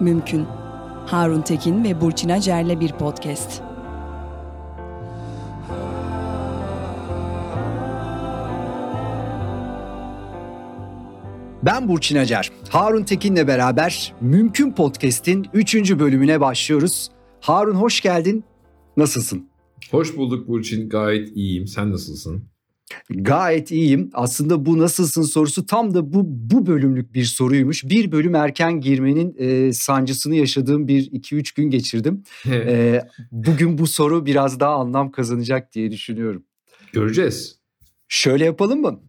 Mümkün. Harun Tekin ve Burçin Acer'le bir podcast. Ben Burçin Acer. Harun Tekin'le beraber Mümkün Podcast'in 3. bölümüne başlıyoruz. Harun hoş geldin. Nasılsın? Hoş bulduk Burçin. Gayet iyiyim. Sen nasılsın? Gayet iyiyim. Aslında bu nasılsın sorusu tam da bu bu bölümlük bir soruymuş. Bir bölüm erken girmenin e, sancısını yaşadığım bir iki üç gün geçirdim. e, bugün bu soru biraz daha anlam kazanacak diye düşünüyorum. Göreceğiz. Şöyle yapalım mı?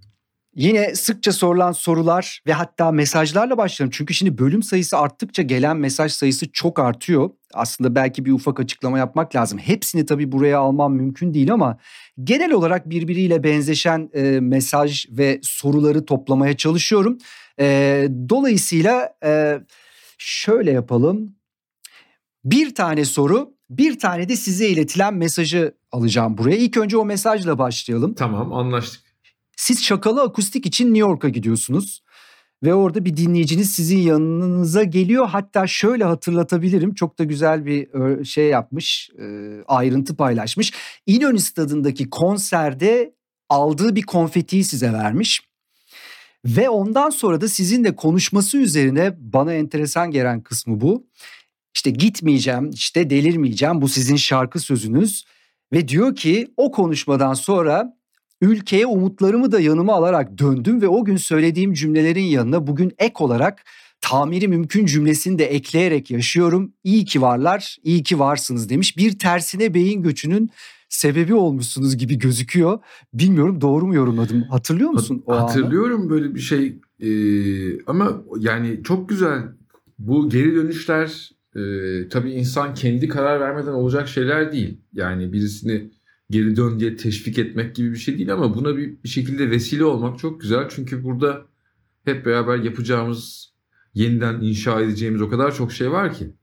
Yine sıkça sorulan sorular ve hatta mesajlarla başlayalım. Çünkü şimdi bölüm sayısı arttıkça gelen mesaj sayısı çok artıyor. Aslında belki bir ufak açıklama yapmak lazım. Hepsini tabii buraya almam mümkün değil ama genel olarak birbiriyle benzeşen e, mesaj ve soruları toplamaya çalışıyorum. E, dolayısıyla e, şöyle yapalım. Bir tane soru, bir tane de size iletilen mesajı alacağım buraya. İlk önce o mesajla başlayalım. Tamam anlaştık. Siz Çakalı Akustik için New York'a gidiyorsunuz. Ve orada bir dinleyiciniz sizin yanınıza geliyor. Hatta şöyle hatırlatabilirim. Çok da güzel bir şey yapmış, ayrıntı paylaşmış. İnönü Stadı'ndaki konserde aldığı bir konfetiyi size vermiş. Ve ondan sonra da sizinle konuşması üzerine bana enteresan gelen kısmı bu. İşte gitmeyeceğim, işte delirmeyeceğim bu sizin şarkı sözünüz. Ve diyor ki o konuşmadan sonra ülkeye umutlarımı da yanıma alarak döndüm ve o gün söylediğim cümlelerin yanına bugün ek olarak tamiri mümkün cümlesini de ekleyerek yaşıyorum. İyi ki varlar, iyi ki varsınız demiş. Bir tersine beyin göçünün sebebi olmuşsunuz gibi gözüküyor. Bilmiyorum doğru mu yorumladım? Hatırlıyor musun o Hatırlıyorum anı? böyle bir şey. Ee, ama yani çok güzel. Bu geri dönüşler e, tabii insan kendi karar vermeden olacak şeyler değil. Yani birisini geri dön diye teşvik etmek gibi bir şey değil ama buna bir, bir şekilde vesile olmak çok güzel. Çünkü burada hep beraber yapacağımız, yeniden inşa edeceğimiz o kadar çok şey var ki.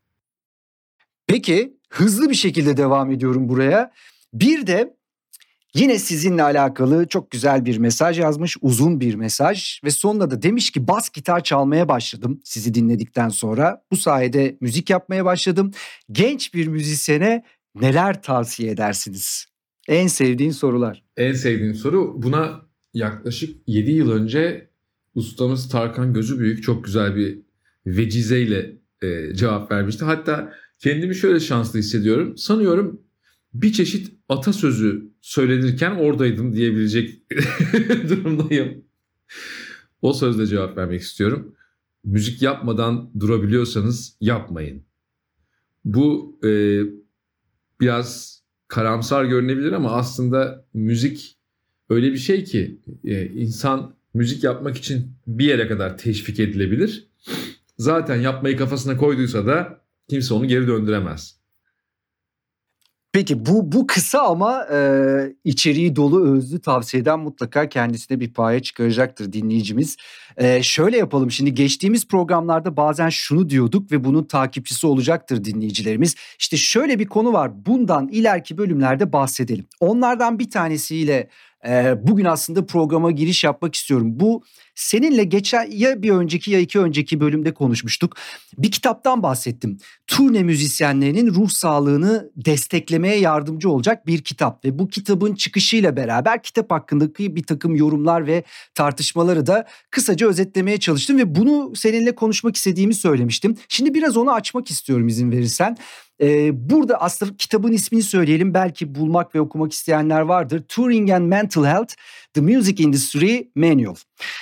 Peki hızlı bir şekilde devam ediyorum buraya. Bir de yine sizinle alakalı çok güzel bir mesaj yazmış, uzun bir mesaj ve sonunda da demiş ki bas gitar çalmaya başladım sizi dinledikten sonra. Bu sayede müzik yapmaya başladım. Genç bir müzisyene neler tavsiye edersiniz? En sevdiğin sorular. En sevdiğim soru buna yaklaşık 7 yıl önce ustamız Tarkan Gözü Büyük çok güzel bir vecizeyle e, cevap vermişti. Hatta kendimi şöyle şanslı hissediyorum. Sanıyorum bir çeşit atasözü söylenirken oradaydım diyebilecek durumdayım. O sözle cevap vermek istiyorum. Müzik yapmadan durabiliyorsanız yapmayın. Bu e, biraz karamsar görünebilir ama aslında müzik öyle bir şey ki e, insan müzik yapmak için bir yere kadar teşvik edilebilir. Zaten yapmayı kafasına koyduysa da kimse onu geri döndüremez. Peki bu bu kısa ama e, içeriği dolu özlü tavsiyeden mutlaka kendisine bir paya çıkaracaktır dinleyicimiz. E, şöyle yapalım şimdi geçtiğimiz programlarda bazen şunu diyorduk ve bunun takipçisi olacaktır dinleyicilerimiz. İşte şöyle bir konu var bundan ileriki bölümlerde bahsedelim. Onlardan bir tanesiyle bugün aslında programa giriş yapmak istiyorum. Bu seninle geçen ya bir önceki ya iki önceki bölümde konuşmuştuk. Bir kitaptan bahsettim. Turne müzisyenlerinin ruh sağlığını desteklemeye yardımcı olacak bir kitap ve bu kitabın çıkışıyla beraber kitap hakkındaki bir takım yorumlar ve tartışmaları da kısaca özetlemeye çalıştım ve bunu seninle konuşmak istediğimi söylemiştim. Şimdi biraz onu açmak istiyorum izin verirsen. Ee, burada aslında kitabın ismini söyleyelim. Belki bulmak ve okumak isteyenler vardır. Touring and Mental Health, The Music Industry Manual.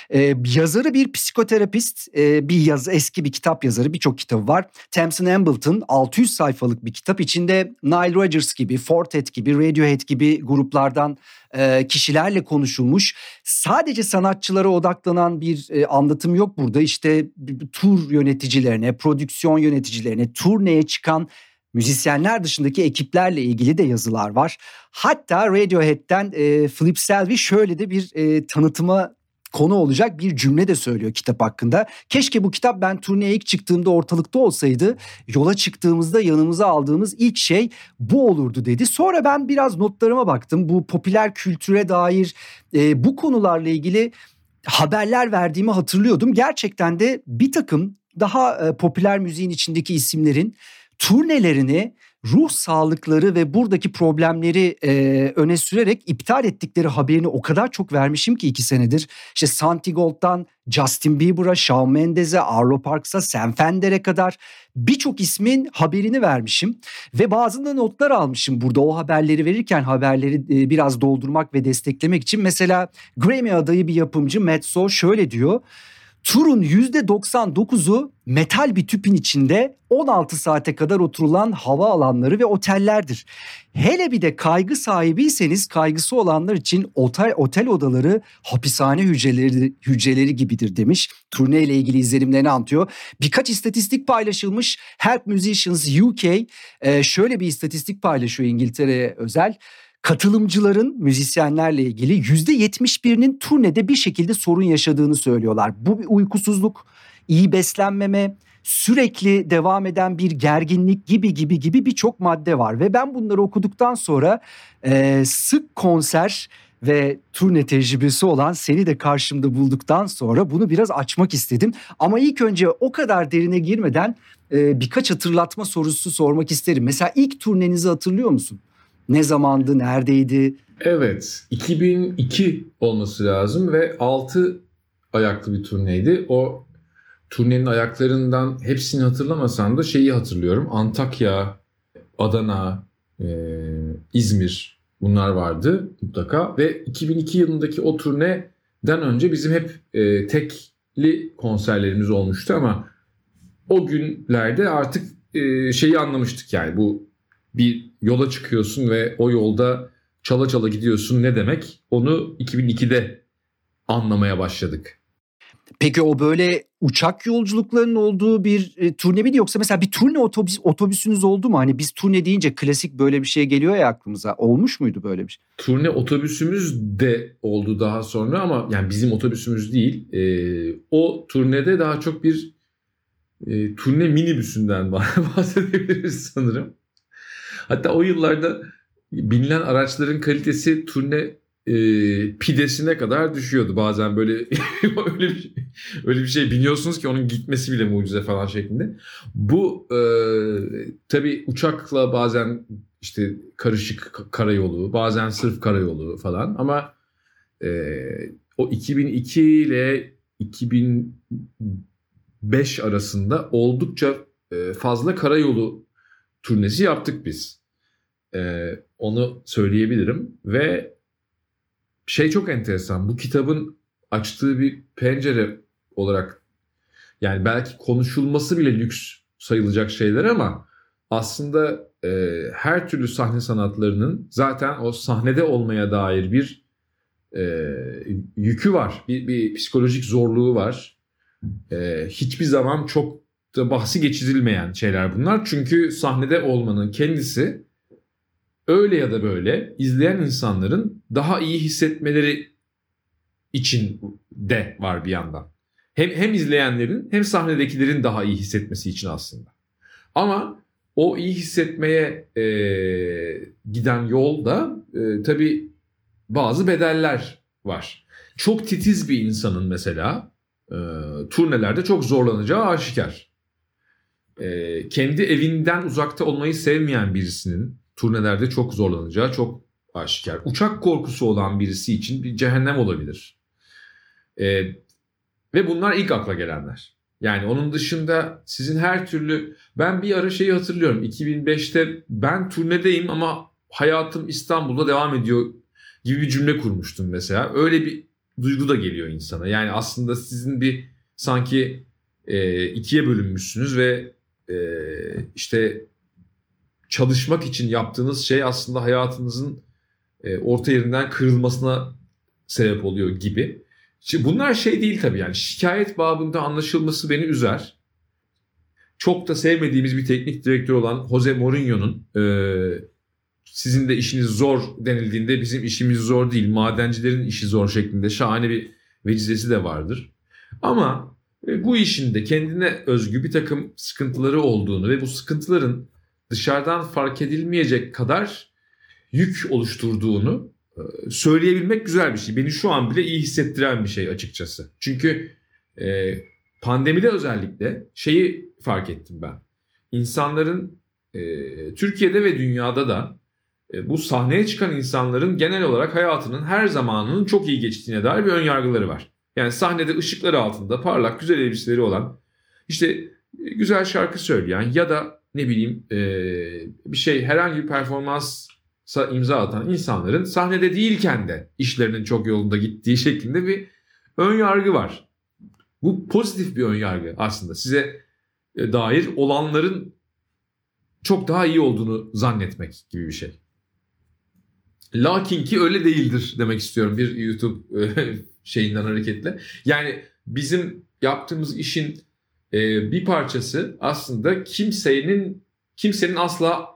Ee, yazarı bir psikoterapist, e, bir yaz, eski bir kitap yazarı. Birçok kitabı var. Tamsin Ambleton 600 sayfalık bir kitap. içinde Nile Rodgers gibi, Fortet gibi, Radiohead gibi gruplardan e, kişilerle konuşulmuş. Sadece sanatçılara odaklanan bir e, anlatım yok burada. İşte tur yöneticilerine, prodüksiyon yöneticilerine, turneye çıkan müzisyenler dışındaki ekiplerle ilgili de yazılar var. Hatta Radiohead'den e, Flip Selby şöyle de bir e, tanıtıma konu olacak bir cümle de söylüyor kitap hakkında. Keşke bu kitap ben turneye ilk çıktığımda ortalıkta olsaydı yola çıktığımızda yanımıza aldığımız ilk şey bu olurdu dedi. Sonra ben biraz notlarıma baktım. Bu popüler kültüre dair e, bu konularla ilgili haberler verdiğimi hatırlıyordum. Gerçekten de bir takım daha e, popüler müziğin içindeki isimlerin turnelerini ruh sağlıkları ve buradaki problemleri e, öne sürerek iptal ettikleri haberini o kadar çok vermişim ki iki senedir. İşte Santi Gold'dan Justin Bieber'a, Shawn Mendes'e, Arlo Parks'a, Sam Fender'e kadar birçok ismin haberini vermişim. Ve bazında notlar almışım burada o haberleri verirken haberleri e, biraz doldurmak ve desteklemek için. Mesela Grammy adayı bir yapımcı Matt So şöyle diyor. Turun %99'u metal bir tüpün içinde 16 saate kadar oturulan hava alanları ve otellerdir. Hele bir de kaygı sahibiyseniz kaygısı olanlar için otel, otel odaları hapishane hücreleri, hücreleri gibidir demiş. Turne ile ilgili izlenimlerini anlatıyor. Birkaç istatistik paylaşılmış. Help Musicians UK e, şöyle bir istatistik paylaşıyor İngiltere'ye özel katılımcıların müzisyenlerle ilgili yüzde 71'inin turnede bir şekilde sorun yaşadığını söylüyorlar. Bu bir uykusuzluk, iyi beslenmeme, sürekli devam eden bir gerginlik gibi gibi gibi birçok madde var. Ve ben bunları okuduktan sonra e, sık konser ve turne tecrübesi olan seni de karşımda bulduktan sonra bunu biraz açmak istedim. Ama ilk önce o kadar derine girmeden e, birkaç hatırlatma sorusu sormak isterim. Mesela ilk turnenizi hatırlıyor musun? Ne zamandı, neredeydi? Evet, 2002 olması lazım ve 6 ayaklı bir turneydi. O turnenin ayaklarından hepsini hatırlamasam da şeyi hatırlıyorum. Antakya, Adana, e, İzmir bunlar vardı mutlaka. Ve 2002 yılındaki o turneden önce bizim hep e, tekli konserlerimiz olmuştu ama o günlerde artık e, şeyi anlamıştık yani bu bir yola çıkıyorsun ve o yolda çala çala gidiyorsun ne demek? Onu 2002'de anlamaya başladık. Peki o böyle uçak yolculuklarının olduğu bir e, turne miydi yoksa mesela bir turne otobüs otobüsünüz oldu mu? Hani biz turne deyince klasik böyle bir şey geliyor ya aklımıza. Olmuş muydu böyle bir şey? Turne otobüsümüz de oldu daha sonra ama yani bizim otobüsümüz değil. E, o turnede daha çok bir e, turne minibüsünden bahsedebiliriz sanırım. Hatta o yıllarda binilen araçların kalitesi turne e, pidesine kadar düşüyordu bazen böyle öyle bir öyle bir şey biniyorsunuz ki onun gitmesi bile mucize falan şeklinde. Bu e, tabii uçakla bazen işte karışık karayolu, bazen sırf karayolu falan ama e, o 2002 ile 2005 arasında oldukça e, fazla karayolu turnesi yaptık biz. Ee, onu söyleyebilirim ve şey çok enteresan. Bu kitabın açtığı bir pencere olarak yani belki konuşulması bile lüks sayılacak şeyler ama aslında e, her türlü sahne sanatlarının zaten o sahnede olmaya dair bir e, yükü var. Bir, bir psikolojik zorluğu var. E, hiçbir zaman çok bahsi geçirilmeyen şeyler bunlar. Çünkü sahnede olmanın kendisi öyle ya da böyle izleyen insanların daha iyi hissetmeleri için de var bir yandan. Hem, hem izleyenlerin hem sahnedekilerin daha iyi hissetmesi için aslında. Ama o iyi hissetmeye e, giden yolda e, tabii bazı bedeller var. Çok titiz bir insanın mesela e, turnelerde çok zorlanacağı aşikar. E, kendi evinden uzakta olmayı sevmeyen birisinin turnelerde çok zorlanacağı çok aşikar. Uçak korkusu olan birisi için bir cehennem olabilir. E, ve bunlar ilk akla gelenler. Yani onun dışında sizin her türlü ben bir ara şeyi hatırlıyorum 2005'te ben turnedeyim ama hayatım İstanbul'da devam ediyor gibi bir cümle kurmuştum mesela. Öyle bir duygu da geliyor insana. Yani aslında sizin bir sanki e, ikiye bölünmüşsünüz ve e, işte çalışmak için yaptığınız şey aslında hayatınızın e, orta yerinden kırılmasına sebep oluyor gibi. Şimdi bunlar şey değil tabii yani şikayet babında anlaşılması beni üzer. Çok da sevmediğimiz bir teknik direktör olan Jose Mourinho'nun e, sizin de işiniz zor denildiğinde bizim işimiz zor değil madencilerin işi zor şeklinde şahane bir vecizesi de vardır. Ama bu işin de kendine özgü bir takım sıkıntıları olduğunu ve bu sıkıntıların dışarıdan fark edilmeyecek kadar yük oluşturduğunu e, söyleyebilmek güzel bir şey. Beni şu an bile iyi hissettiren bir şey açıkçası. Çünkü e, pandemide özellikle şeyi fark ettim ben. İnsanların e, Türkiye'de ve dünyada da e, bu sahneye çıkan insanların genel olarak hayatının her zamanının çok iyi geçtiğine dair bir önyargıları var. Yani sahnede ışıklar altında parlak güzel elbiseleri olan işte e, güzel şarkı söyleyen ya da ne bileyim e, bir şey herhangi bir performansa imza atan insanların sahnede değilken de işlerinin çok yolunda gittiği şeklinde bir ön yargı var. Bu pozitif bir ön yargı aslında. Size e, dair olanların çok daha iyi olduğunu zannetmek gibi bir şey. Lakin ki öyle değildir demek istiyorum bir YouTube şeyinden hareketle. Yani bizim yaptığımız işin e, bir parçası aslında kimsenin kimsenin asla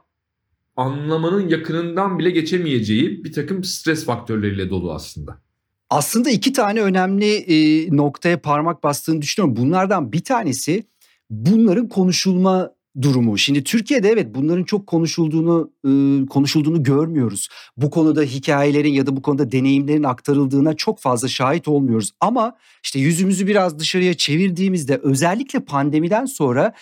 anlamanın yakınından bile geçemeyeceği bir takım stres faktörleriyle dolu aslında. Aslında iki tane önemli e, noktaya parmak bastığını düşünüyorum. Bunlardan bir tanesi bunların konuşulma durumu. Şimdi Türkiye'de evet bunların çok konuşulduğunu e, konuşulduğunu görmüyoruz. Bu konuda hikayelerin ya da bu konuda deneyimlerin aktarıldığına çok fazla şahit olmuyoruz. Ama işte yüzümüzü biraz dışarıya çevirdiğimizde özellikle pandemiden sonra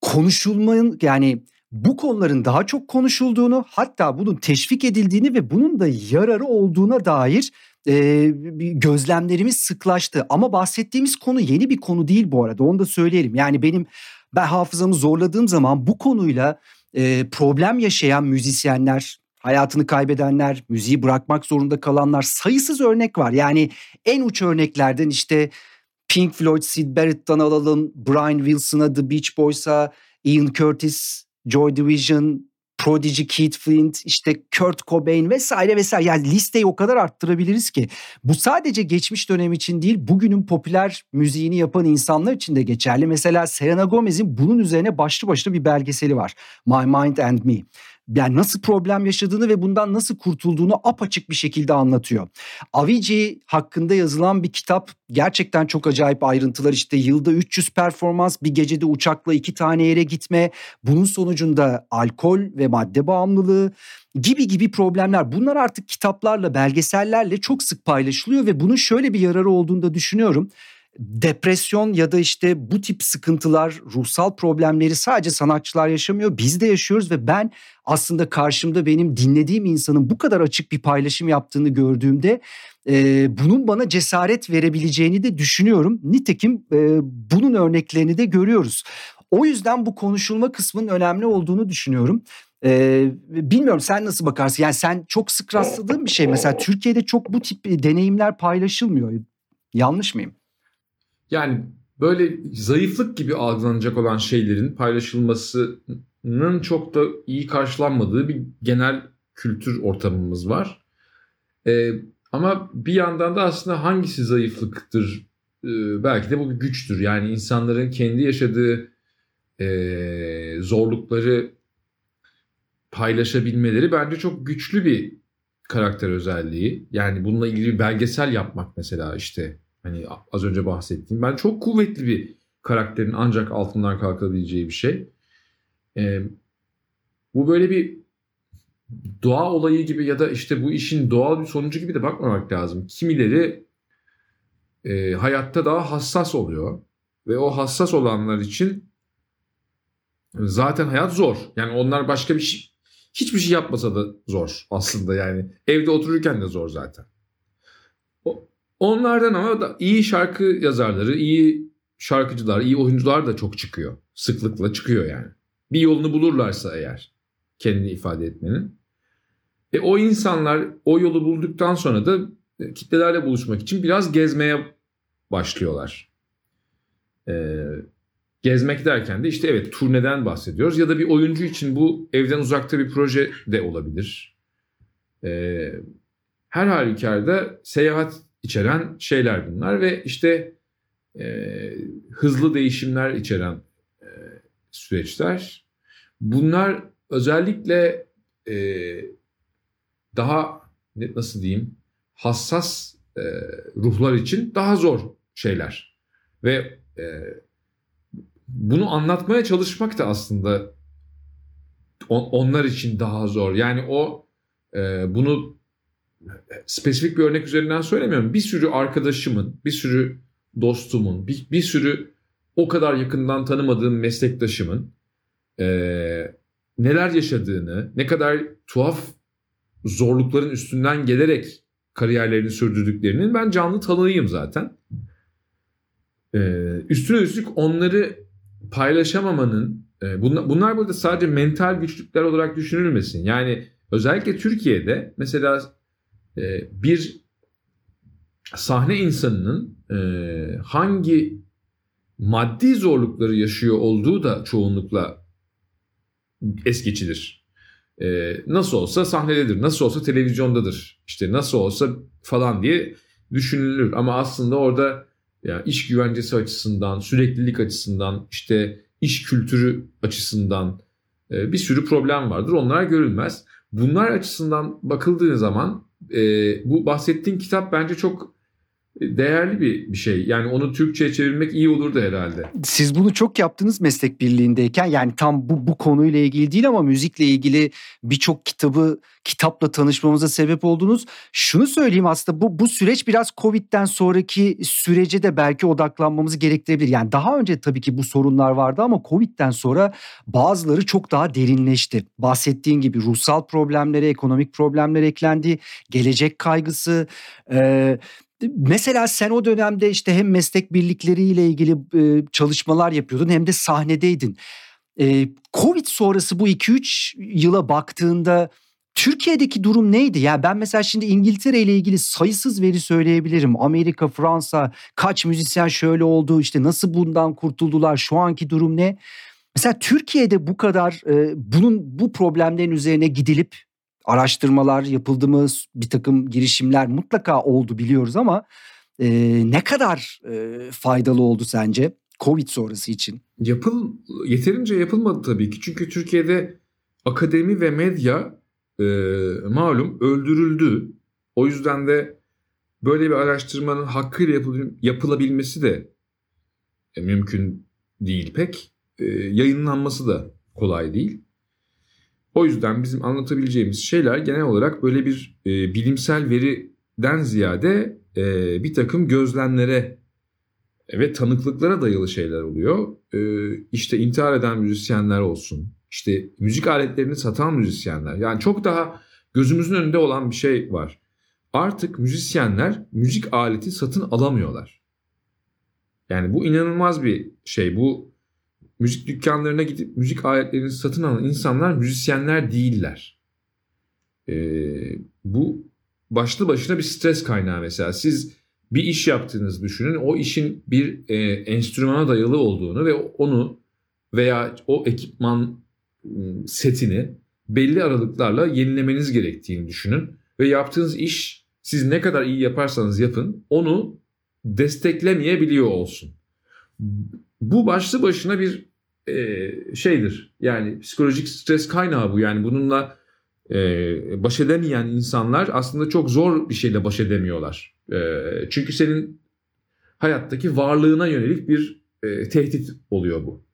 konuşulmanın yani bu konuların daha çok konuşulduğunu hatta bunun teşvik edildiğini ve bunun da yararı olduğuna dair e, gözlemlerimiz sıklaştı. Ama bahsettiğimiz konu yeni bir konu değil bu arada onu da söyleyelim. Yani benim ben hafızamı zorladığım zaman bu konuyla e, problem yaşayan müzisyenler, hayatını kaybedenler, müziği bırakmak zorunda kalanlar sayısız örnek var. Yani en uç örneklerden işte Pink Floyd, Sid Barrett'tan alalım, Brian Wilson'a, The Beach Boys'a, Ian Curtis, Joy Division, Prodigy, Keith Flint, işte Kurt Cobain vesaire vesaire. Yani listeyi o kadar arttırabiliriz ki. Bu sadece geçmiş dönem için değil, bugünün popüler müziğini yapan insanlar için de geçerli. Mesela Selena Gomez'in bunun üzerine başlı başına bir belgeseli var. My Mind and Me yani nasıl problem yaşadığını ve bundan nasıl kurtulduğunu apaçık bir şekilde anlatıyor. Avicii hakkında yazılan bir kitap gerçekten çok acayip ayrıntılar. İşte yılda 300 performans bir gecede uçakla iki tane yere gitme bunun sonucunda alkol ve madde bağımlılığı gibi gibi problemler. Bunlar artık kitaplarla belgesellerle çok sık paylaşılıyor ve bunun şöyle bir yararı olduğunu da düşünüyorum depresyon ya da işte bu tip sıkıntılar, ruhsal problemleri sadece sanatçılar yaşamıyor. Biz de yaşıyoruz ve ben aslında karşımda benim dinlediğim insanın bu kadar açık bir paylaşım yaptığını gördüğümde e, bunun bana cesaret verebileceğini de düşünüyorum. Nitekim e, bunun örneklerini de görüyoruz. O yüzden bu konuşulma kısmının önemli olduğunu düşünüyorum. Ee, bilmiyorum sen nasıl bakarsın? Yani sen çok sık rastladığın bir şey. Mesela Türkiye'de çok bu tip deneyimler paylaşılmıyor. Yanlış mıyım? Yani böyle zayıflık gibi algılanacak olan şeylerin paylaşılmasının çok da iyi karşılanmadığı bir genel kültür ortamımız var. Ee, ama bir yandan da aslında hangisi zayıflıktır? Ee, belki de bu bir güçtür. Yani insanların kendi yaşadığı e, zorlukları paylaşabilmeleri bence çok güçlü bir karakter özelliği. Yani bununla ilgili bir belgesel yapmak mesela işte Hani az önce bahsettiğim. Ben çok kuvvetli bir karakterin ancak altından kalkabileceği bir şey. Ee, bu böyle bir doğa olayı gibi ya da işte bu işin doğal bir sonucu gibi de bakmamak lazım. Kimileri e, hayatta daha hassas oluyor ve o hassas olanlar için zaten hayat zor. Yani onlar başka bir şey hiçbir şey yapmasa da zor aslında yani. Evde otururken de zor zaten. Onlardan ama da iyi şarkı yazarları, iyi şarkıcılar, iyi oyuncular da çok çıkıyor. Sıklıkla çıkıyor yani. Bir yolunu bulurlarsa eğer kendini ifade etmenin. E o insanlar o yolu bulduktan sonra da e, kitlelerle buluşmak için biraz gezmeye başlıyorlar. Ee, gezmek derken de işte evet turneden bahsediyoruz ya da bir oyuncu için bu evden uzakta bir proje de olabilir. Ee, her halükarda seyahat içeren şeyler bunlar ve işte e, hızlı değişimler içeren e, süreçler. Bunlar özellikle e, daha nasıl diyeyim hassas e, ruhlar için daha zor şeyler ve e, bunu anlatmaya çalışmak da aslında on, onlar için daha zor. Yani o e, bunu spesifik bir örnek üzerinden söylemiyorum. Bir sürü arkadaşımın, bir sürü dostumun, bir, bir sürü o kadar yakından tanımadığım meslektaşımın e, neler yaşadığını, ne kadar tuhaf zorlukların üstünden gelerek kariyerlerini sürdürdüklerinin ben canlı tanığıyım zaten. E, üstüne üstlük onları paylaşamamanın, e, bunlar, bunlar burada sadece mental güçlükler olarak düşünülmesin. Yani özellikle Türkiye'de mesela e, bir sahne insanının e, hangi maddi zorlukları yaşıyor olduğu da çoğunlukla es geçilir. Ee, nasıl olsa sahnededir, nasıl olsa televizyondadır, işte nasıl olsa falan diye düşünülür. Ama aslında orada yani iş güvencesi açısından, süreklilik açısından, işte iş kültürü açısından e, bir sürü problem vardır. Onlar görülmez. Bunlar açısından bakıldığı zaman e, bu bahsettiğin kitap bence çok değerli bir, bir şey. Yani onu Türkçe'ye çevirmek iyi olurdu herhalde. Siz bunu çok yaptınız meslek birliğindeyken. Yani tam bu bu konuyla ilgili değil ama müzikle ilgili birçok kitabı kitapla tanışmamıza sebep oldunuz. Şunu söyleyeyim aslında bu bu süreç biraz Covid'den sonraki sürece de belki odaklanmamızı gerektirebilir. Yani daha önce tabii ki bu sorunlar vardı ama Covid'den sonra bazıları çok daha derinleşti. Bahsettiğin gibi ruhsal problemlere, ekonomik problemler eklendi, gelecek kaygısı, e, Mesela sen o dönemde işte hem meslek birlikleriyle ilgili e, çalışmalar yapıyordun hem de sahnedeydin. E, Covid sonrası bu 2-3 yıla baktığında Türkiye'deki durum neydi? Ya ben mesela şimdi İngiltere ile ilgili sayısız veri söyleyebilirim. Amerika, Fransa, kaç müzisyen şöyle oldu, işte nasıl bundan kurtuldular, şu anki durum ne? Mesela Türkiye'de bu kadar e, bunun bu problemlerin üzerine gidilip araştırmalar yapıldı mı? Bir takım girişimler mutlaka oldu biliyoruz ama e, ne kadar e, faydalı oldu sence Covid sonrası için? Yapıl yeterince yapılmadı tabii ki. Çünkü Türkiye'de akademi ve medya e, malum öldürüldü. O yüzden de böyle bir araştırmanın hakkıyla yapıl, yapılabilmesi de e, mümkün değil pek. E, yayınlanması da kolay değil. O yüzden bizim anlatabileceğimiz şeyler genel olarak böyle bir e, bilimsel veriden ziyade e, bir takım gözlemlere ve tanıklıklara dayalı şeyler oluyor. E, işte intihar eden müzisyenler olsun, işte müzik aletlerini satan müzisyenler. Yani çok daha gözümüzün önünde olan bir şey var. Artık müzisyenler müzik aleti satın alamıyorlar. Yani bu inanılmaz bir şey. Bu müzik dükkanlarına gidip müzik aletlerini satın alan insanlar müzisyenler değiller. Ee, bu başlı başına bir stres kaynağı mesela. Siz bir iş yaptığınızı düşünün. O işin bir e, enstrümana dayalı olduğunu ve onu veya o ekipman ıı, setini belli aralıklarla yenilemeniz gerektiğini düşünün. Ve yaptığınız iş siz ne kadar iyi yaparsanız yapın onu desteklemeyebiliyor olsun. Bu başlı başına bir şeydir. Yani psikolojik stres kaynağı bu. Yani bununla baş edemeyen insanlar aslında çok zor bir şeyle baş edemiyorlar. Çünkü senin hayattaki varlığına yönelik bir tehdit oluyor bu.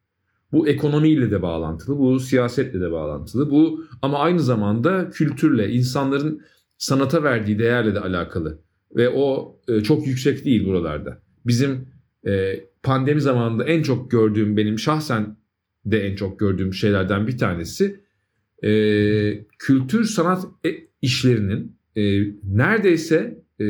Bu ekonomiyle de bağlantılı, bu siyasetle de bağlantılı. Bu ama aynı zamanda kültürle, insanların sanata verdiği değerle de alakalı. Ve o çok yüksek değil buralarda. Bizim pandemi zamanında en çok gördüğüm benim şahsen de en çok gördüğüm şeylerden bir tanesi e, kültür sanat e, işlerinin e, neredeyse e,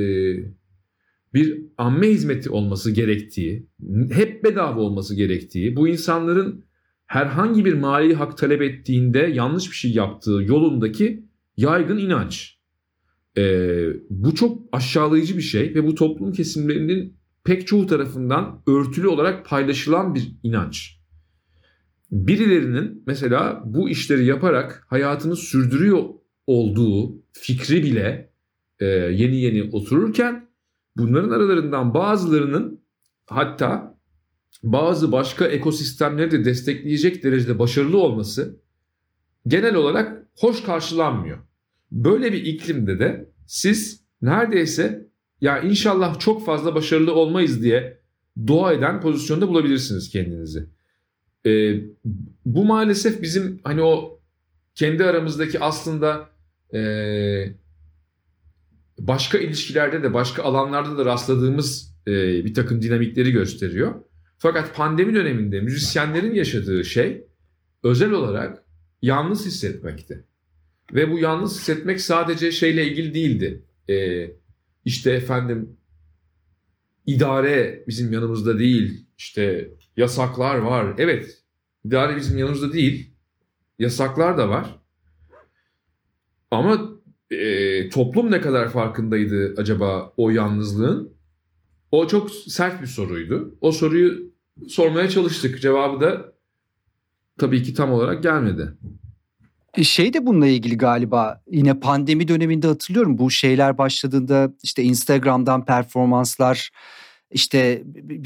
bir amme hizmeti olması gerektiği, hep bedava olması gerektiği, bu insanların herhangi bir mali hak talep ettiğinde yanlış bir şey yaptığı yolundaki yaygın inanç. Ee, bu çok aşağılayıcı bir şey ve bu toplum kesimlerinin pek çoğu tarafından örtülü olarak paylaşılan bir inanç. Birilerinin mesela bu işleri yaparak hayatını sürdürüyor olduğu fikri bile e, yeni yeni otururken bunların aralarından bazılarının hatta bazı başka ekosistemleri de destekleyecek derecede başarılı olması genel olarak hoş karşılanmıyor. Böyle bir iklimde de siz neredeyse ya inşallah çok fazla başarılı olmayız diye dua eden pozisyonda bulabilirsiniz kendinizi. Ee, bu maalesef bizim hani o kendi aramızdaki aslında e, başka ilişkilerde de başka alanlarda da rastladığımız e, bir takım dinamikleri gösteriyor. Fakat pandemi döneminde müzisyenlerin yaşadığı şey özel olarak yalnız hissetmekti. Ve bu yalnız hissetmek sadece şeyle ilgili değildi. Ee, işte efendim idare bizim yanımızda değil. İşte yasaklar var. Evet idare bizim yanımızda değil. Yasaklar da var. Ama e, toplum ne kadar farkındaydı acaba o yalnızlığın? O çok sert bir soruydu. O soruyu sormaya çalıştık. Cevabı da tabii ki tam olarak gelmedi. E, şey de bununla ilgili galiba yine pandemi döneminde hatırlıyorum bu şeyler başladığında işte Instagram'dan performanslar işte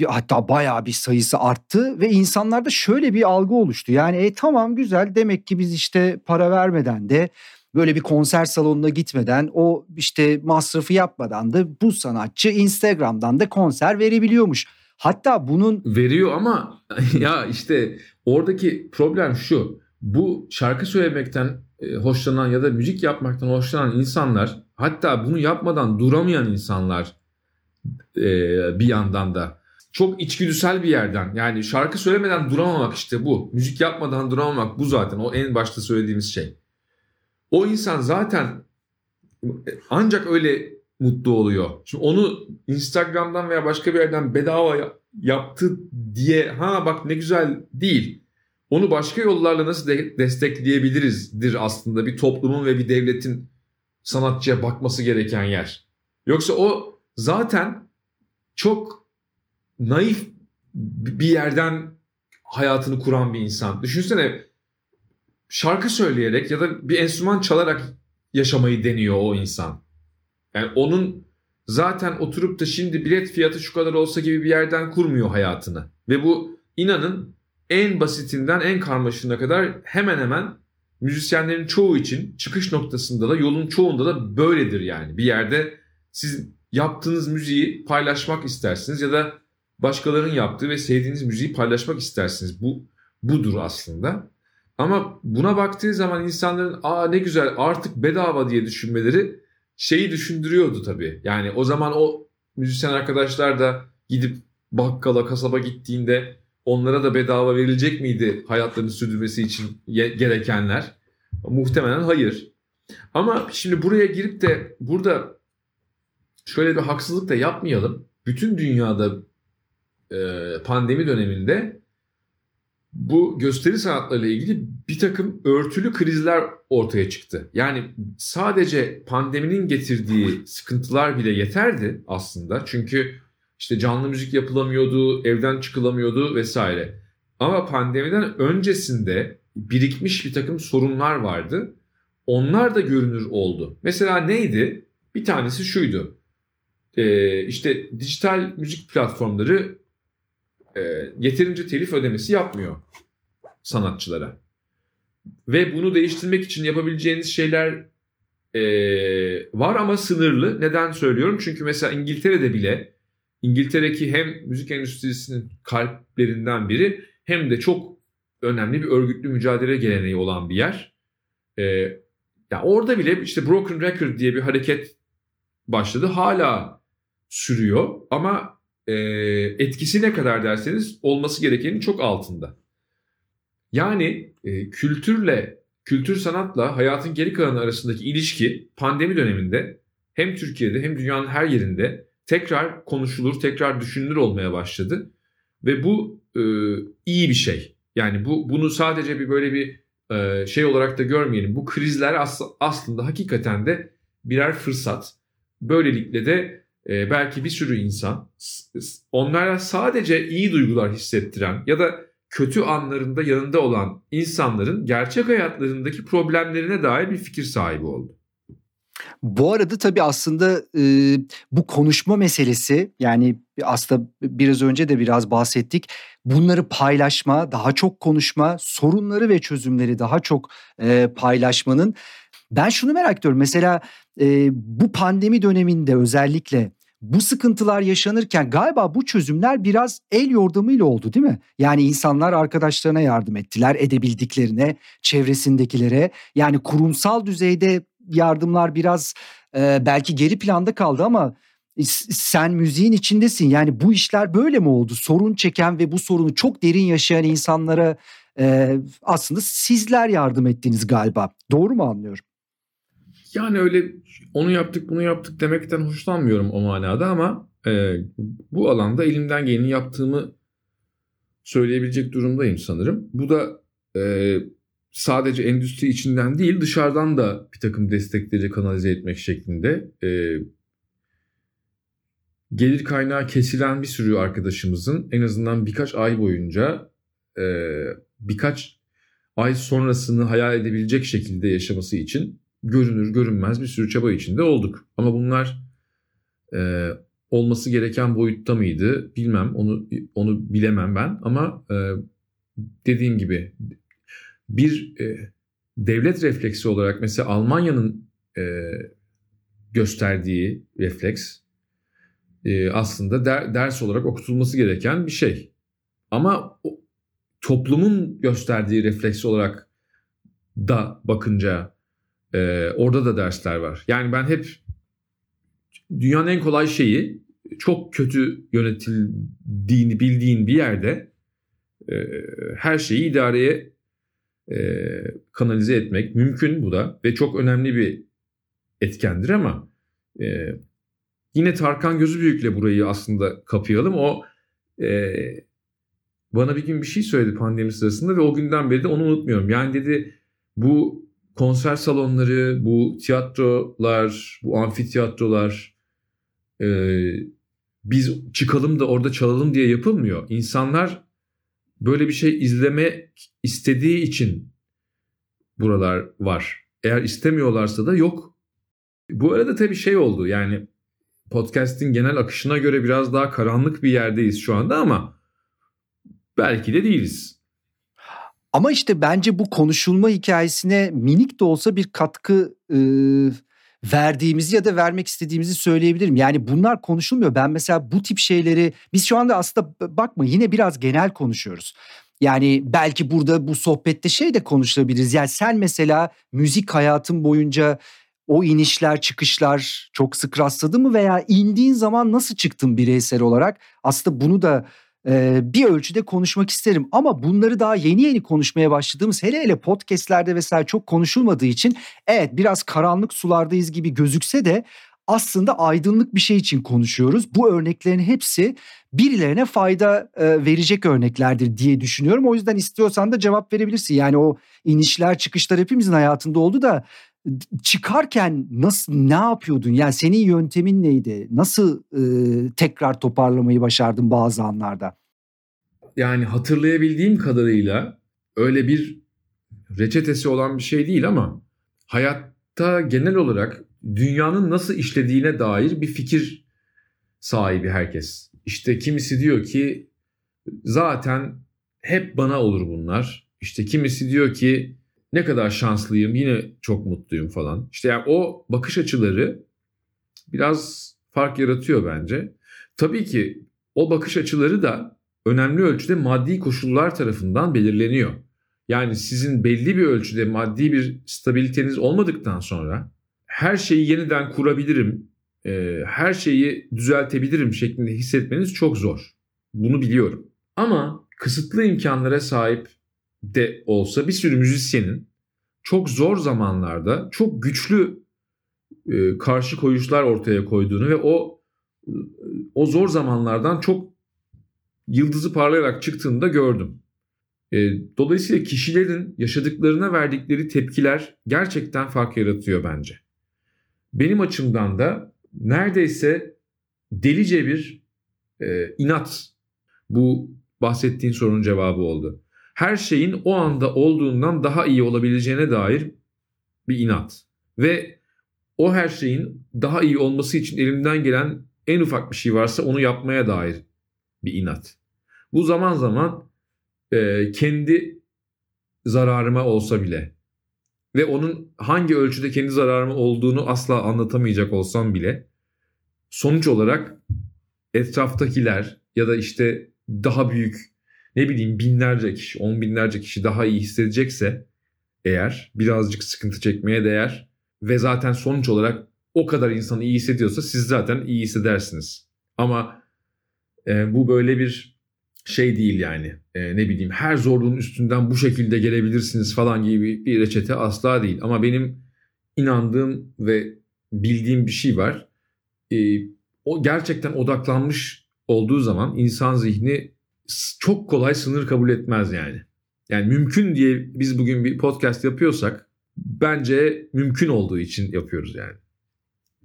hatta bayağı bir sayısı arttı ve insanlarda şöyle bir algı oluştu. Yani e tamam güzel demek ki biz işte para vermeden de böyle bir konser salonuna gitmeden o işte masrafı yapmadan da bu sanatçı Instagram'dan da konser verebiliyormuş. Hatta bunun veriyor ama ya işte oradaki problem şu. Bu şarkı söylemekten e, hoşlanan ya da müzik yapmaktan hoşlanan insanlar hatta bunu yapmadan duramayan insanlar e, bir yandan da çok içgüdüsel bir yerden yani şarkı söylemeden duramamak işte bu. Müzik yapmadan duramamak bu zaten o en başta söylediğimiz şey. O insan zaten ancak öyle mutlu oluyor. Şimdi onu Instagram'dan veya başka bir yerden bedava yaptı diye ha bak ne güzel değil. Onu başka yollarla nasıl de- destekleyebilirizdir aslında bir toplumun ve bir devletin sanatçıya bakması gereken yer. Yoksa o zaten çok naif bir yerden hayatını kuran bir insan. Düşünsene şarkı söyleyerek ya da bir enstrüman çalarak yaşamayı deniyor o insan. Yani onun zaten oturup da şimdi bilet fiyatı şu kadar olsa gibi bir yerden kurmuyor hayatını. Ve bu inanın en basitinden en karmaşığına kadar hemen hemen müzisyenlerin çoğu için çıkış noktasında da yolun çoğunda da böyledir yani. Bir yerde siz yaptığınız müziği paylaşmak istersiniz ya da başkalarının yaptığı ve sevdiğiniz müziği paylaşmak istersiniz. Bu budur aslında. Ama buna baktığı zaman insanların aa ne güzel artık bedava diye düşünmeleri şeyi düşündürüyordu tabii. Yani o zaman o müzisyen arkadaşlar da gidip bakkala, kasaba gittiğinde onlara da bedava verilecek miydi hayatlarını sürdürmesi için gerekenler? Muhtemelen hayır. Ama şimdi buraya girip de burada şöyle bir haksızlık da yapmayalım. Bütün dünyada pandemi döneminde bu gösteri sanatlarıyla ilgili bir takım örtülü krizler ortaya çıktı. Yani sadece pandeminin getirdiği sıkıntılar bile yeterdi aslında. Çünkü işte canlı müzik yapılamıyordu, evden çıkılamıyordu vesaire. Ama pandemiden öncesinde birikmiş bir takım sorunlar vardı. Onlar da görünür oldu. Mesela neydi? Bir tanesi şuydu. Ee, işte dijital müzik platformları e, yeterince telif ödemesi yapmıyor sanatçılara. Ve bunu değiştirmek için yapabileceğiniz şeyler e, var ama sınırlı. Neden söylüyorum? Çünkü mesela İngiltere'de bile İngiltere'deki hem müzik endüstrisinin kalplerinden biri hem de çok önemli bir örgütlü mücadele geleneği olan bir yer. E, ya orada bile işte Broken Record diye bir hareket başladı. Hala sürüyor ama e, etkisi ne kadar derseniz olması gerekenin çok altında. Yani e, kültürle, kültür sanatla hayatın geri kalanı arasındaki ilişki pandemi döneminde hem Türkiye'de hem dünyanın her yerinde tekrar konuşulur, tekrar düşünülür olmaya başladı. Ve bu e, iyi bir şey. Yani bu bunu sadece bir böyle bir e, şey olarak da görmeyelim. Bu krizler as- aslında hakikaten de birer fırsat. Böylelikle de e, belki bir sürü insan onlara sadece iyi duygular hissettiren ya da kötü anlarında yanında olan insanların gerçek hayatlarındaki problemlerine dair bir fikir sahibi oldu. Bu arada tabii aslında e, bu konuşma meselesi yani aslında biraz önce de biraz bahsettik. Bunları paylaşma, daha çok konuşma, sorunları ve çözümleri daha çok e, paylaşmanın ben şunu merak ediyorum. Mesela e, bu pandemi döneminde özellikle bu sıkıntılar yaşanırken galiba bu çözümler biraz el yordamıyla oldu değil mi? Yani insanlar arkadaşlarına yardım ettiler edebildiklerine, çevresindekilere. Yani kurumsal düzeyde yardımlar biraz e, belki geri planda kaldı ama sen müziğin içindesin. Yani bu işler böyle mi oldu? Sorun çeken ve bu sorunu çok derin yaşayan insanlara e, aslında sizler yardım ettiniz galiba. Doğru mu anlıyorum? Yani öyle onu yaptık bunu yaptık demekten hoşlanmıyorum o manada ama e, bu alanda elimden geleni yaptığımı söyleyebilecek durumdayım sanırım. Bu da e, sadece endüstri içinden değil dışarıdan da bir takım destekleri kanalize etmek şeklinde e, gelir kaynağı kesilen bir sürü arkadaşımızın en azından birkaç ay boyunca e, birkaç ay sonrasını hayal edebilecek şekilde yaşaması için görünür görünmez bir sürü çaba içinde olduk. Ama bunlar e, olması gereken boyutta mıydı bilmem onu onu bilemem ben ama e, dediğim gibi bir e, devlet refleksi olarak mesela Almanya'nın e, gösterdiği refleks e, aslında der, ders olarak okutulması gereken bir şey. Ama o, toplumun gösterdiği refleks olarak da bakınca e, orada da dersler var. Yani ben hep dünyanın en kolay şeyi çok kötü yönetildiğini bildiğin bir yerde e, her şeyi idareye e, kanalize etmek mümkün bu da ve çok önemli bir etkendir ama e, yine Tarkan Gözü Büyük'le burayı aslında kapayalım. O e, bana bir gün bir şey söyledi pandemi sırasında ve o günden beri de onu unutmuyorum. Yani dedi bu konser salonları, bu tiyatrolar, bu amfitiyatrolar e, biz çıkalım da orada çalalım diye yapılmıyor. İnsanlar böyle bir şey izleme istediği için buralar var. Eğer istemiyorlarsa da yok. Bu arada tabii şey oldu yani podcast'in genel akışına göre biraz daha karanlık bir yerdeyiz şu anda ama belki de değiliz. Ama işte bence bu konuşulma hikayesine minik de olsa bir katkı e, verdiğimizi ya da vermek istediğimizi söyleyebilirim. Yani bunlar konuşulmuyor. Ben mesela bu tip şeyleri biz şu anda aslında bakma yine biraz genel konuşuyoruz. Yani belki burada bu sohbette şey de konuşabiliriz. Yani sen mesela müzik hayatın boyunca o inişler çıkışlar çok sık rastladı mı veya indiğin zaman nasıl çıktın bireysel olarak? Aslında bunu da bir ölçüde konuşmak isterim ama bunları daha yeni yeni konuşmaya başladığımız hele hele podcastlerde vesaire çok konuşulmadığı için evet biraz karanlık sulardayız gibi gözükse de aslında aydınlık bir şey için konuşuyoruz. Bu örneklerin hepsi birilerine fayda verecek örneklerdir diye düşünüyorum. O yüzden istiyorsan da cevap verebilirsin. Yani o inişler çıkışlar hepimizin hayatında oldu da çıkarken nasıl ne yapıyordun? Yani senin yöntemin neydi? Nasıl e, tekrar toparlamayı başardın bazı anlarda? Yani hatırlayabildiğim kadarıyla öyle bir reçetesi olan bir şey değil ama hayatta genel olarak dünyanın nasıl işlediğine dair bir fikir sahibi herkes. İşte kimisi diyor ki zaten hep bana olur bunlar. İşte kimisi diyor ki ne kadar şanslıyım yine çok mutluyum falan. İşte yani o bakış açıları biraz fark yaratıyor bence. Tabii ki o bakış açıları da önemli ölçüde maddi koşullar tarafından belirleniyor. Yani sizin belli bir ölçüde maddi bir stabiliteniz olmadıktan sonra her şeyi yeniden kurabilirim, e, her şeyi düzeltebilirim şeklinde hissetmeniz çok zor. Bunu biliyorum. Ama kısıtlı imkanlara sahip de olsa bir sürü müzisyenin çok zor zamanlarda çok güçlü e, karşı koyuşlar ortaya koyduğunu ve o o zor zamanlardan çok yıldızı parlayarak çıktığını da gördüm. E, dolayısıyla kişilerin yaşadıklarına verdikleri tepkiler gerçekten fark yaratıyor bence. Benim açımdan da neredeyse delice bir e, inat bu bahsettiğin sorunun cevabı oldu her şeyin o anda olduğundan daha iyi olabileceğine dair bir inat. Ve o her şeyin daha iyi olması için elimden gelen en ufak bir şey varsa onu yapmaya dair bir inat. Bu zaman zaman e, kendi zararıma olsa bile ve onun hangi ölçüde kendi zararıma olduğunu asla anlatamayacak olsam bile sonuç olarak etraftakiler ya da işte daha büyük ne bileyim binlerce kişi, on binlerce kişi daha iyi hissedecekse eğer birazcık sıkıntı çekmeye değer ve zaten sonuç olarak o kadar insan iyi hissediyorsa siz zaten iyi hissedersiniz. Ama e, bu böyle bir şey değil yani. E, ne bileyim her zorluğun üstünden bu şekilde gelebilirsiniz falan gibi bir reçete asla değil. Ama benim inandığım ve bildiğim bir şey var. E, o gerçekten odaklanmış olduğu zaman insan zihni çok kolay sınır kabul etmez yani. Yani mümkün diye biz bugün bir podcast yapıyorsak bence mümkün olduğu için yapıyoruz yani.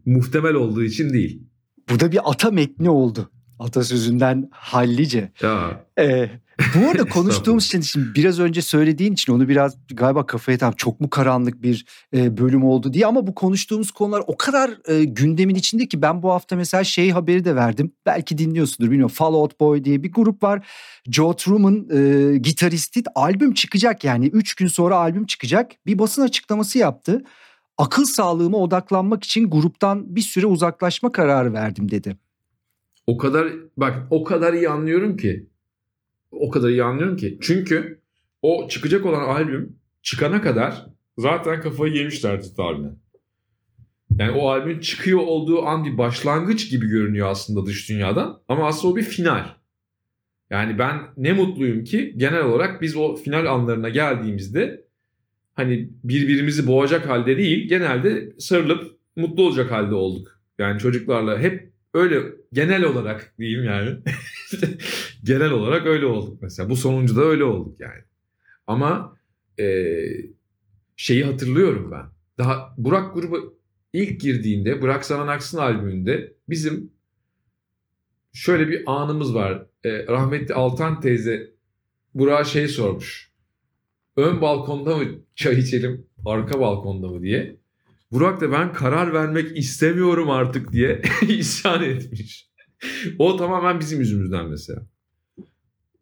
Muhtemel olduğu için değil. Bu da bir ata metni oldu. Atasözünden hallice. Ya. Ee, bu arada konuştuğumuz için şimdi biraz önce söylediğin için onu biraz galiba kafaya tam çok mu karanlık bir e, bölüm oldu diye ama bu konuştuğumuz konular o kadar e, gündemin içinde ki ben bu hafta mesela şey haberi de verdim. Belki dinliyorsundur bilmiyorum. Fall Out Boy diye bir grup var. Joe Truman e, gitaristi albüm çıkacak yani 3 gün sonra albüm çıkacak. Bir basın açıklaması yaptı. Akıl sağlığıma odaklanmak için gruptan bir süre uzaklaşma kararı verdim dedi. O kadar bak o kadar iyi anlıyorum ki. O kadar iyi anlıyorum ki. Çünkü o çıkacak olan albüm çıkana kadar zaten kafayı yemişlerdi tahminen. Yani o albüm çıkıyor olduğu an bir başlangıç gibi görünüyor aslında dış dünyadan. Ama aslında o bir final. Yani ben ne mutluyum ki genel olarak biz o final anlarına geldiğimizde hani birbirimizi boğacak halde değil genelde sarılıp mutlu olacak halde olduk. Yani çocuklarla hep öyle genel olarak diyeyim yani. genel olarak öyle olduk mesela. Bu sonuncu da öyle olduk yani. Ama e, şeyi hatırlıyorum ben. Daha Burak grubu ilk girdiğinde Burak Sanan Aksın albümünde bizim şöyle bir anımız var. E, rahmetli Altan teyze Burak'a şey sormuş. Ön balkonda mı çay içelim, arka balkonda mı diye. Burak da ben karar vermek istemiyorum artık diye isyan etmiş. o tamamen bizim yüzümüzden mesela.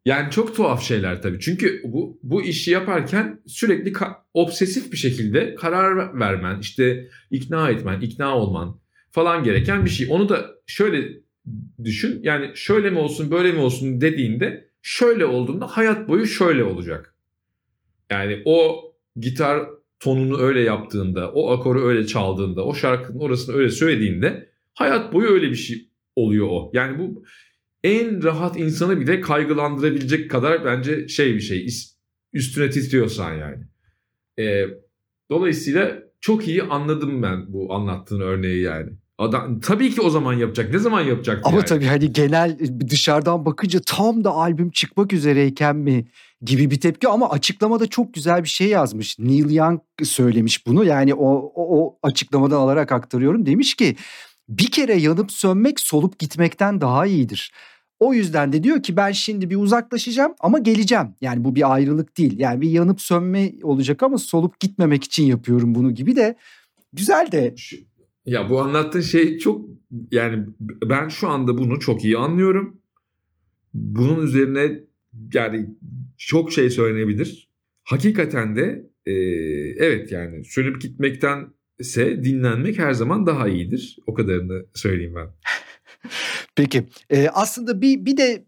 Yani çok tuhaf şeyler tabii. Çünkü bu bu işi yaparken sürekli ka- obsesif bir şekilde karar vermen, işte ikna etmen, ikna olman falan gereken bir şey. Onu da şöyle düşün. Yani şöyle mi olsun, böyle mi olsun dediğinde şöyle olduğunda hayat boyu şöyle olacak. Yani o gitar tonunu öyle yaptığında, o akoru öyle çaldığında, o şarkının orasını öyle söylediğinde hayat boyu öyle bir şey oluyor o. Yani bu en rahat insanı bile kaygılandırabilecek kadar bence şey bir şey. Üstüne titriyorsan yani. Ee, dolayısıyla çok iyi anladım ben bu anlattığın örneği yani. Adam tabii ki o zaman yapacak. Ne zaman yapacak? Ama yani? tabii hani genel dışarıdan bakınca tam da albüm çıkmak üzereyken mi gibi bir tepki ama açıklamada çok güzel bir şey yazmış. Neil Young söylemiş bunu. Yani o, o, o açıklamadan alarak aktarıyorum. Demiş ki bir kere yanıp sönmek solup gitmekten daha iyidir. O yüzden de diyor ki ben şimdi bir uzaklaşacağım ama geleceğim. Yani bu bir ayrılık değil. Yani bir yanıp sönme olacak ama solup gitmemek için yapıyorum bunu gibi de güzel de. Ya bu anlattığın şey çok yani ben şu anda bunu çok iyi anlıyorum. Bunun üzerine yani çok şey söylenebilir. Hakikaten de e, evet yani sönüp gitmektense dinlenmek her zaman daha iyidir. O kadarını söyleyeyim ben. Peki e, aslında bir bir de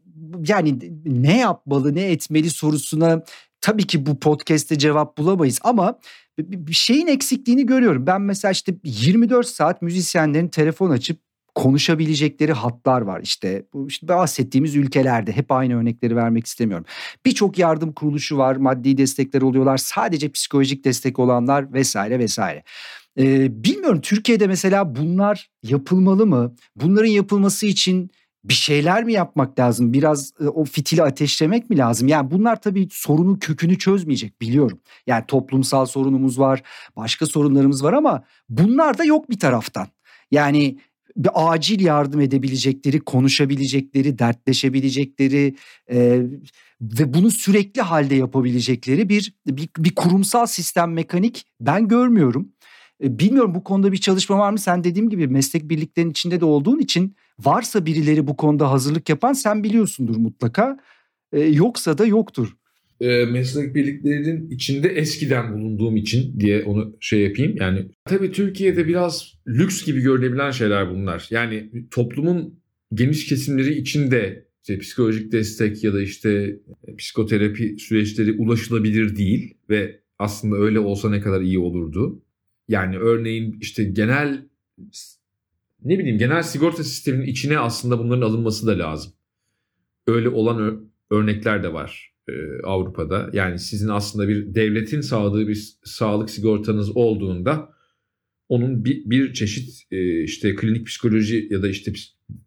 yani ne yapmalı ne etmeli sorusuna tabii ki bu podcast'te cevap bulamayız ama bir şeyin eksikliğini görüyorum. Ben mesela işte 24 saat müzisyenlerin telefon açıp konuşabilecekleri hatlar var işte bu işte bahsettiğimiz ülkelerde hep aynı örnekleri vermek istemiyorum. Birçok yardım kuruluşu var, maddi destekler oluyorlar, sadece psikolojik destek olanlar vesaire vesaire. Ee, bilmiyorum Türkiye'de mesela bunlar yapılmalı mı? Bunların yapılması için bir şeyler mi yapmak lazım? Biraz e, o fitili ateşlemek mi lazım? Yani bunlar tabii sorunun kökünü çözmeyecek biliyorum. Yani toplumsal sorunumuz var, başka sorunlarımız var ama bunlar da yok bir taraftan. Yani bir acil yardım edebilecekleri, konuşabilecekleri, dertleşebilecekleri e, ve bunu sürekli halde yapabilecekleri bir, bir bir kurumsal sistem mekanik ben görmüyorum. E, bilmiyorum bu konuda bir çalışma var mı? Sen dediğim gibi meslek birliklerinin içinde de olduğun için varsa birileri bu konuda hazırlık yapan sen biliyorsundur mutlaka. E, yoksa da yoktur. E, meslek birliklerinin içinde eskiden bulunduğum için diye onu şey yapayım. Yani tabii Türkiye'de biraz lüks gibi görünebilen şeyler bunlar. Yani toplumun geniş kesimleri içinde işte psikolojik destek ya da işte psikoterapi süreçleri ulaşılabilir değil ve aslında öyle olsa ne kadar iyi olurdu. Yani örneğin işte genel ne bileyim genel sigorta sisteminin içine aslında bunların alınması da lazım. Öyle olan örnekler de var e, Avrupa'da. Yani sizin aslında bir devletin sağladığı bir sağlık sigortanız olduğunda onun bir, bir çeşit e, işte klinik psikoloji ya da işte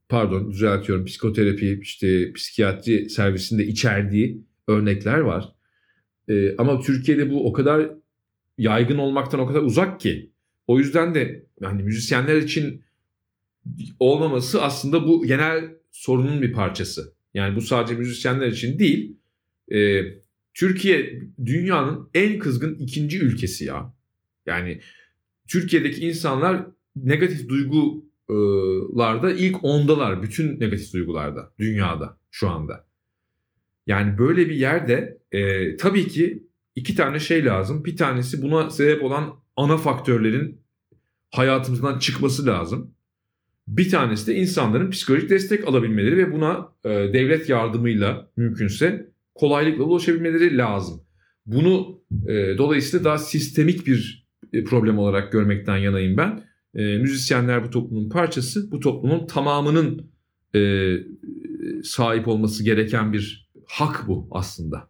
pardon düzeltiyorum psikoterapi işte psikiyatri servisinde içerdiği örnekler var. E, ama Türkiye'de bu o kadar yaygın olmaktan o kadar uzak ki. O yüzden de yani müzisyenler için olmaması aslında bu genel sorunun bir parçası. Yani bu sadece müzisyenler için değil. E, Türkiye dünyanın en kızgın ikinci ülkesi ya. Yani Türkiye'deki insanlar negatif duygularda ilk ondalar. Bütün negatif duygularda dünyada şu anda. Yani böyle bir yerde e, tabii ki iki tane şey lazım. Bir tanesi buna sebep olan ana faktörlerin hayatımızdan çıkması lazım. Bir tanesi de insanların psikolojik destek alabilmeleri ve buna e, devlet yardımıyla mümkünse kolaylıkla ulaşabilmeleri lazım. Bunu e, dolayısıyla daha sistemik bir e, problem olarak görmekten yanayım ben. E, müzisyenler bu toplumun parçası, bu toplumun tamamının e, sahip olması gereken bir hak bu aslında.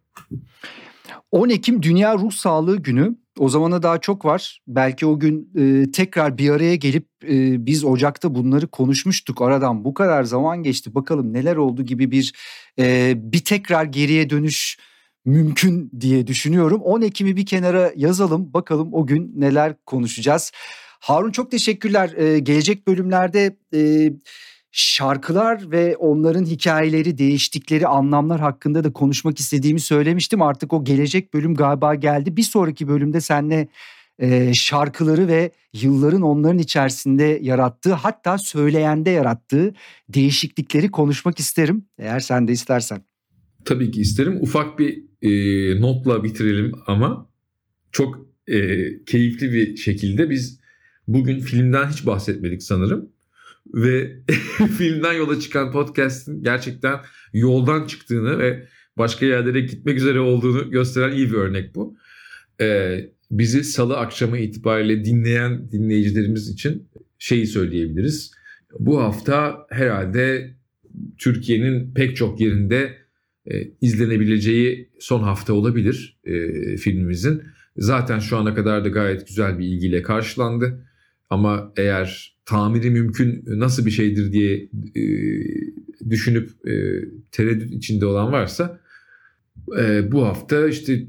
10 Ekim Dünya Ruh Sağlığı Günü. O zamana daha çok var. Belki o gün e, tekrar bir araya gelip e, biz Ocak'ta bunları konuşmuştuk. Aradan bu kadar zaman geçti. Bakalım neler oldu gibi bir e, bir tekrar geriye dönüş mümkün diye düşünüyorum. 10 Ekim'i bir kenara yazalım. Bakalım o gün neler konuşacağız. Harun çok teşekkürler. Ee, gelecek bölümlerde e, şarkılar ve onların hikayeleri, değiştikleri anlamlar hakkında da konuşmak istediğimi söylemiştim. Artık o gelecek bölüm galiba geldi. Bir sonraki bölümde seninle e, şarkıları ve yılların onların içerisinde yarattığı hatta söyleyende yarattığı değişiklikleri konuşmak isterim. Eğer sen de istersen. Tabii ki isterim. Ufak bir e, notla bitirelim ama çok e, keyifli bir şekilde biz bugün filmden hiç bahsetmedik sanırım. Ve filmden yola çıkan podcast'in gerçekten yoldan çıktığını ve başka yerlere gitmek üzere olduğunu gösteren iyi bir örnek bu. Ee, bizi salı akşamı itibariyle dinleyen dinleyicilerimiz için şeyi söyleyebiliriz. Bu hafta herhalde Türkiye'nin pek çok yerinde e, izlenebileceği son hafta olabilir e, filmimizin. Zaten şu ana kadar da gayet güzel bir ilgiyle karşılandı. Ama eğer tamiri mümkün nasıl bir şeydir diye e, düşünüp e, tereddüt içinde olan varsa e, bu hafta işte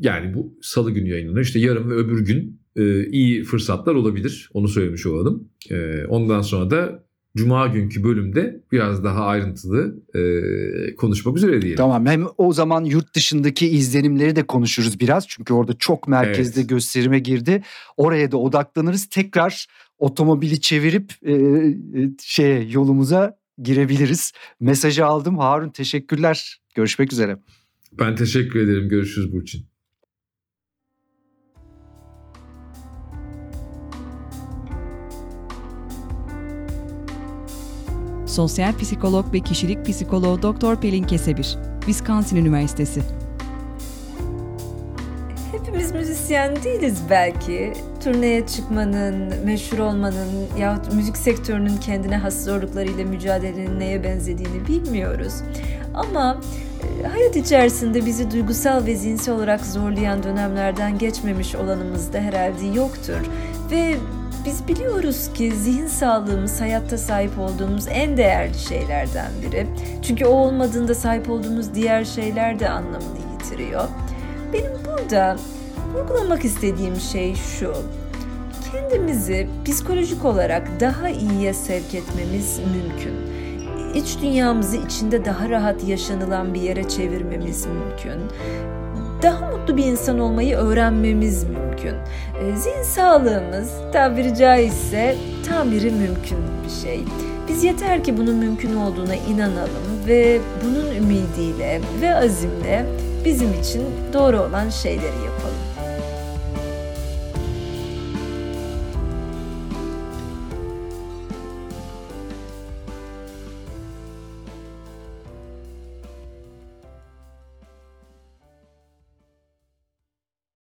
yani bu salı günü yayınlanıyor. İşte yarın ve öbür gün e, iyi fırsatlar olabilir. Onu söylemiş olalım. E, ondan sonra da Cuma günkü bölümde biraz daha ayrıntılı e, konuşmak üzere diyelim. Tamam hem o zaman yurt dışındaki izlenimleri de konuşuruz biraz. Çünkü orada çok merkezde evet. gösterime girdi. Oraya da odaklanırız. Tekrar otomobili çevirip e, şeye yolumuza girebiliriz. Mesajı aldım. Harun teşekkürler. Görüşmek üzere. Ben teşekkür ederim. Görüşürüz Burçin. Sosyal psikolog ve kişilik psikoloğu Dr. Pelin Kesebir, Wisconsin Üniversitesi. Müzisyen değiliz belki. Turneye çıkmanın, meşhur olmanın yahut müzik sektörünün kendine has zorluklarıyla mücadelenin neye benzediğini bilmiyoruz. Ama e, hayat içerisinde bizi duygusal ve zihinsel olarak zorlayan dönemlerden geçmemiş olanımız da herhalde yoktur. Ve biz biliyoruz ki zihin sağlığımız hayatta sahip olduğumuz en değerli şeylerden biri. Çünkü o olmadığında sahip olduğumuz diğer şeyler de anlamını yitiriyor. Benim burada vurgulamak istediğim şey şu. Kendimizi psikolojik olarak daha iyiye sevk etmemiz mümkün. İç dünyamızı içinde daha rahat yaşanılan bir yere çevirmemiz mümkün daha mutlu bir insan olmayı öğrenmemiz mümkün. E, zihin sağlığımız tabiri caizse tamiri mümkün bir şey. Biz yeter ki bunun mümkün olduğuna inanalım ve bunun ümidiyle ve azimle bizim için doğru olan şeyleri yapalım.